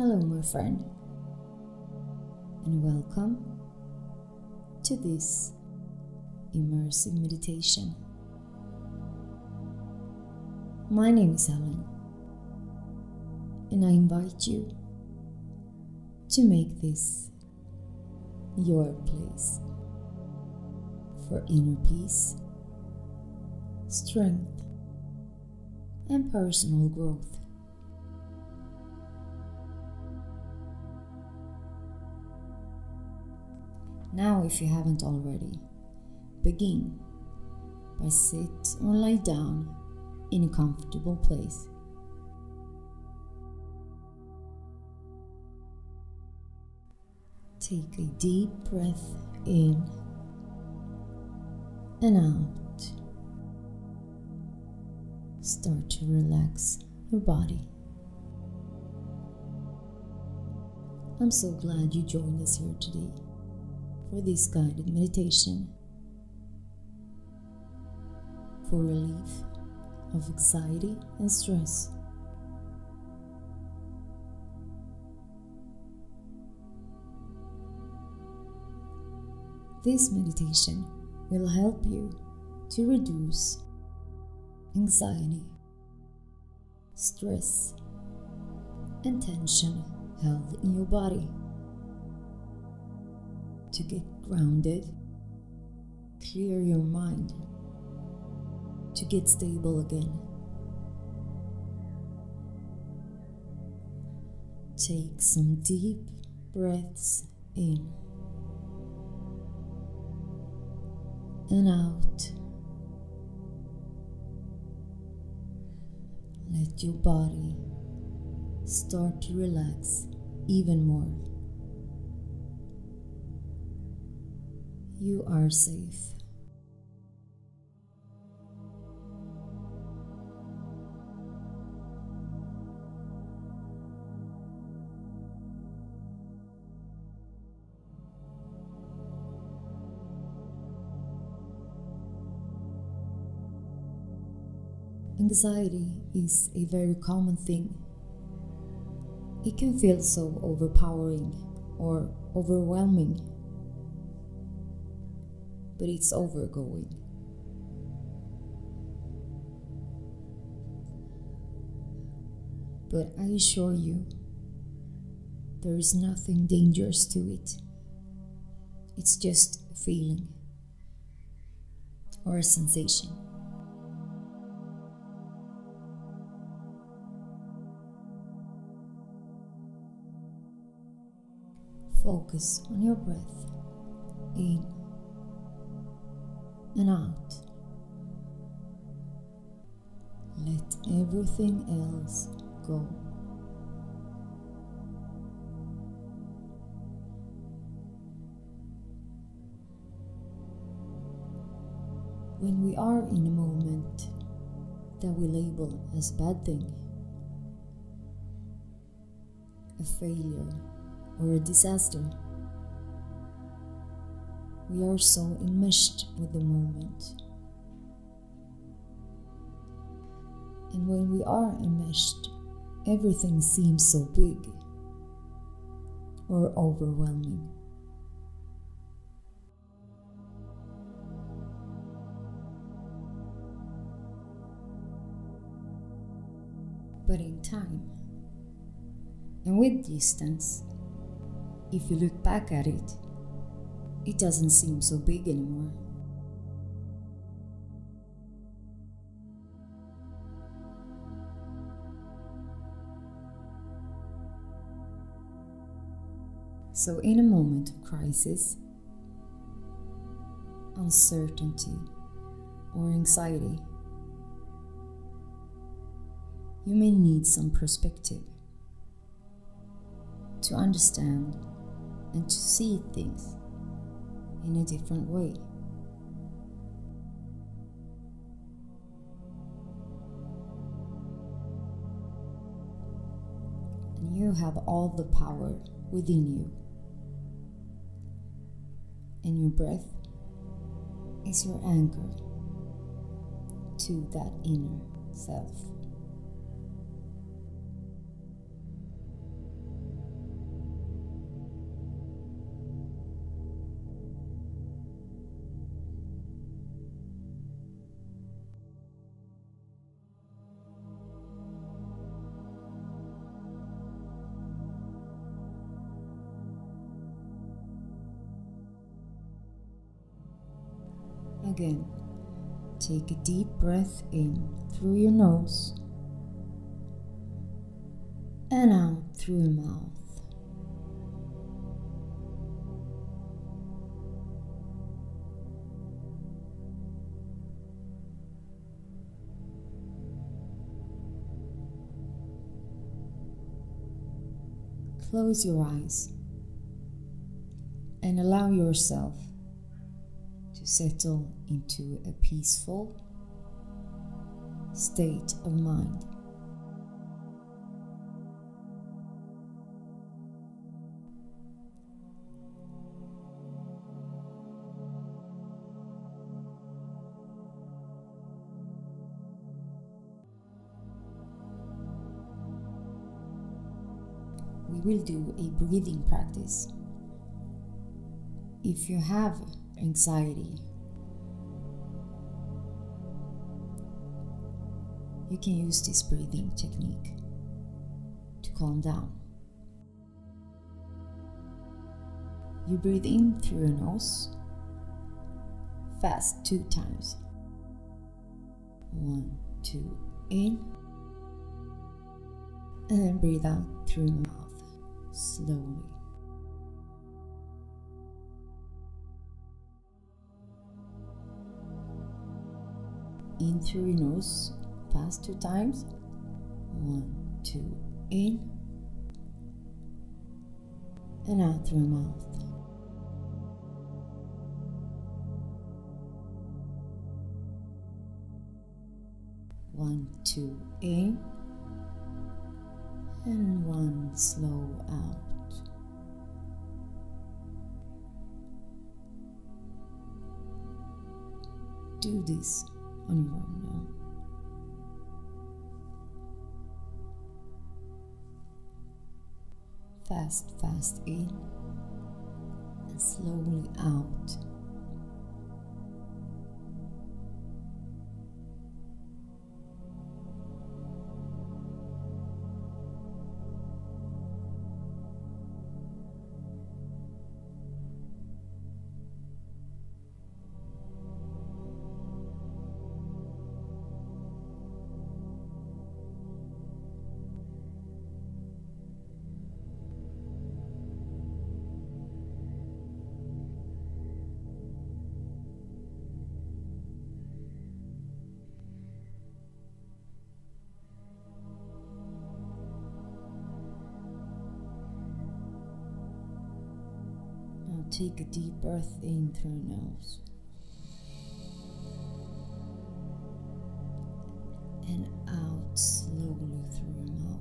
Hello, my friend, and welcome to this immersive meditation. My name is Helen, and I invite you to make this your place for inner peace, strength, and personal growth. Now, if you haven't already, begin by sit or lie down in a comfortable place. Take a deep breath in and out. Start to relax your body. I'm so glad you joined us here today for this guided meditation for relief of anxiety and stress. This meditation will help you to reduce anxiety, stress, and tension held in your body. To get grounded, clear your mind, to get stable again. Take some deep breaths in and out. Let your body start to relax even more. You are safe. Anxiety is a very common thing. It can feel so overpowering or overwhelming, but it's overgoing. But I assure you, there is nothing dangerous to it. It's just a feeling or a sensation. Focus on your breath in and out. Let everything else go. When we are in a moment that we label as bad thing, a failure, or a disaster. We are so enmeshed with the moment. And when we are enmeshed, everything seems so big or overwhelming. But in time and with distance, if you look back at it, it doesn't seem so big anymore. So, in a moment of crisis, uncertainty, or anxiety, you may need some perspective to understand and to see things in a different way. And you have all the power within you. And your breath is your anchor to that inner self. Deep breath in through your nose and out through your mouth. Close your eyes and allow yourself to settle into a peaceful state of mind. we will do a breathing practice. If you have anxiety, you can use this breathing technique to calm down. You breathe in through your nose, fast two times. One, two, in, and then breathe out through your mouth slowly. In through your nose, fast two times. One, two, in. And out through mouth. One, two, in and one slow out. Do this on your own now. Fast, fast in and slowly out. Take a deep breath in through your nose. And out slowly through your mouth.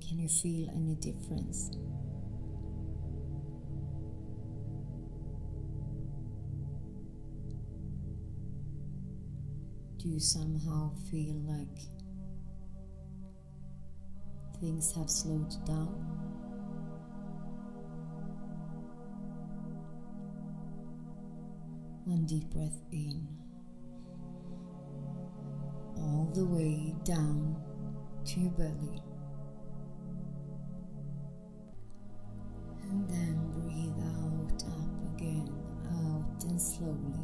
Can you feel any difference? You somehow feel like things have slowed down? One deep breath in, all the way down to your belly. And then breathe out, up again, out and slowly.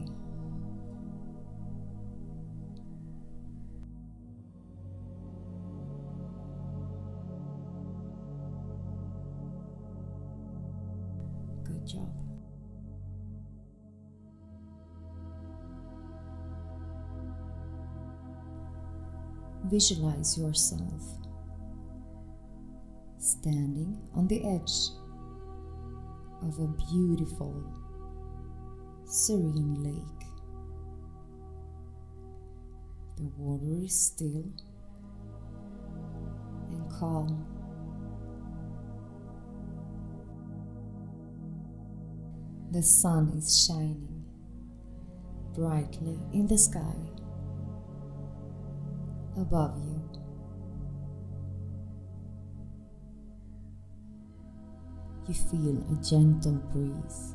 Job. Visualize yourself standing on the edge of a beautiful, serene lake. The water is still and calm. The sun is shining brightly in the sky above you. You feel a gentle breeze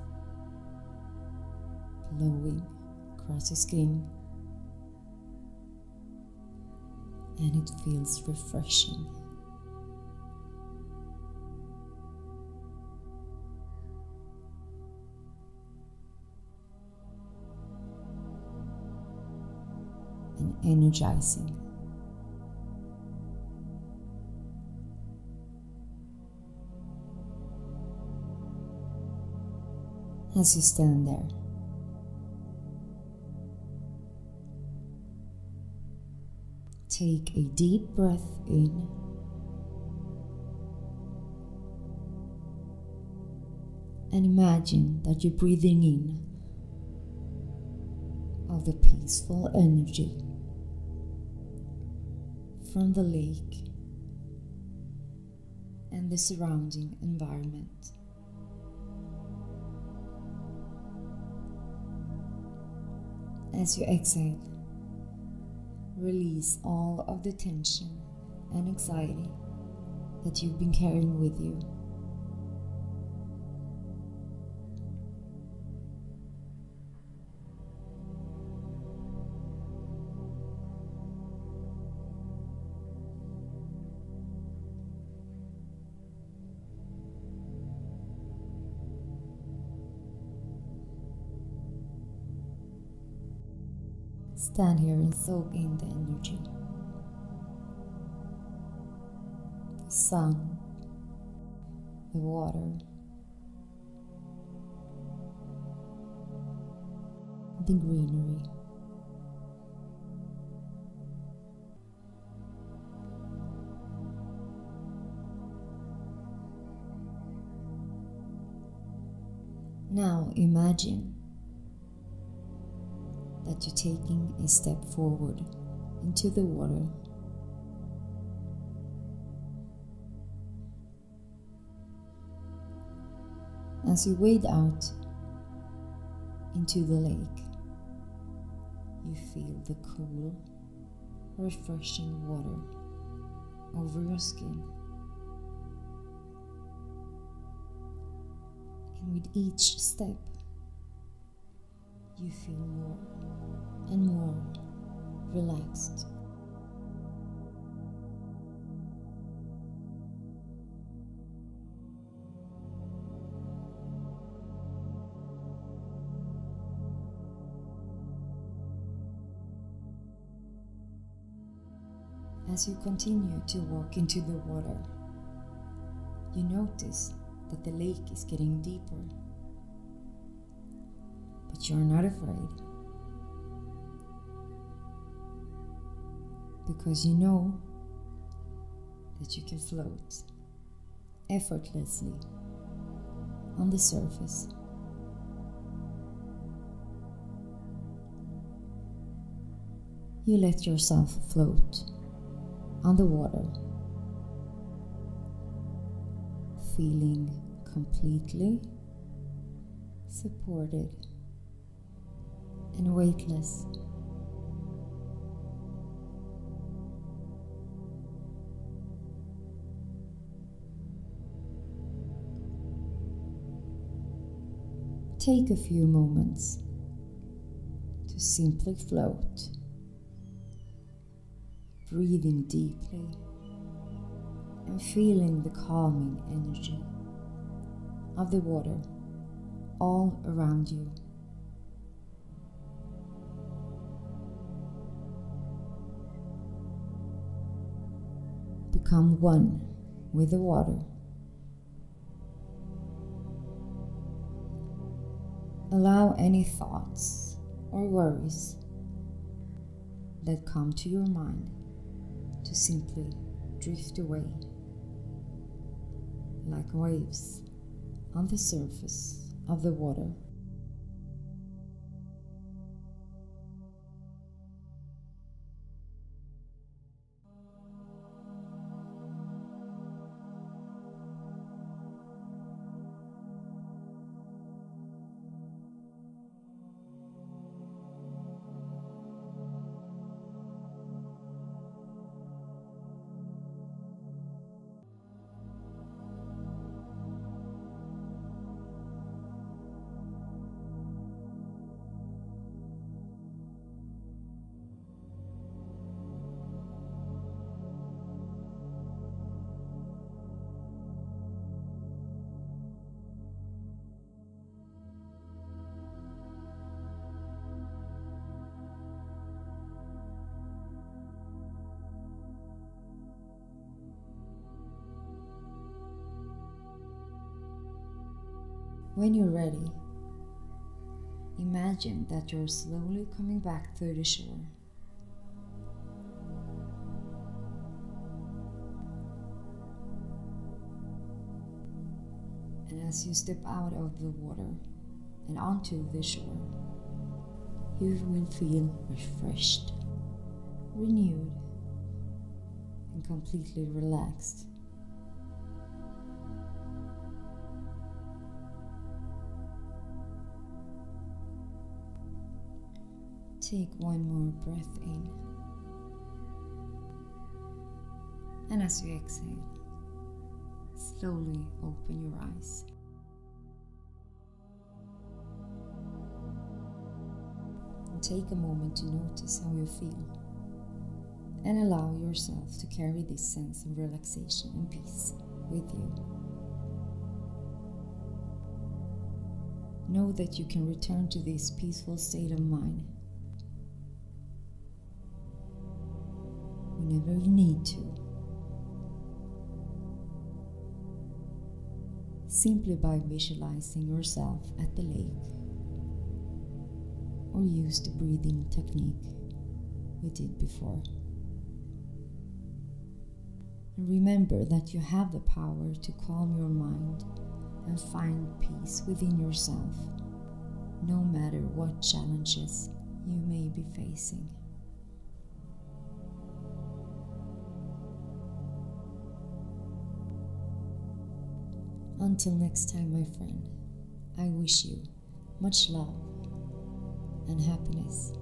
blowing across your skin, and it feels refreshing. Energizing. As you stand there, take a deep breath in. And imagine that you're breathing in of the peaceful energy from the lake and the surrounding environment. As you exhale, release all of the tension and anxiety that you've been carrying with you. Stand here and soak in the energy. The sun, the water, the greenery. Now imagine that you're taking a step forward into the water. As you wade out into the lake, you feel the cool, refreshing water over your skin. And with each step, you feel more and more relaxed. As you continue to walk into the water, you notice that the lake is getting deeper but you're not afraid. Because you know that you can float effortlessly on the surface. You let yourself float on the water, feeling completely supported and weightless. Take a few moments to simply float, breathing deeply and feeling the calming energy of the water all around you. Become one with the water. Allow any thoughts or worries that come to your mind to simply drift away like waves on the surface of the water. When you're ready, imagine that you're slowly coming back to the shore. And as you step out of the water and onto the shore, you will feel refreshed, renewed, and completely relaxed. Take one more breath in. And as you exhale, slowly open your eyes. And take a moment to notice how you feel. And allow yourself to carry this sense of relaxation and peace with you. Know that you can return to this peaceful state of mind whenever you need to. Simply by visualizing yourself at the lake or use the breathing technique we did before. And remember that you have the power to calm your mind and find peace within yourself, no matter what challenges you may be facing. Until next time, my friend, I wish you much love and happiness.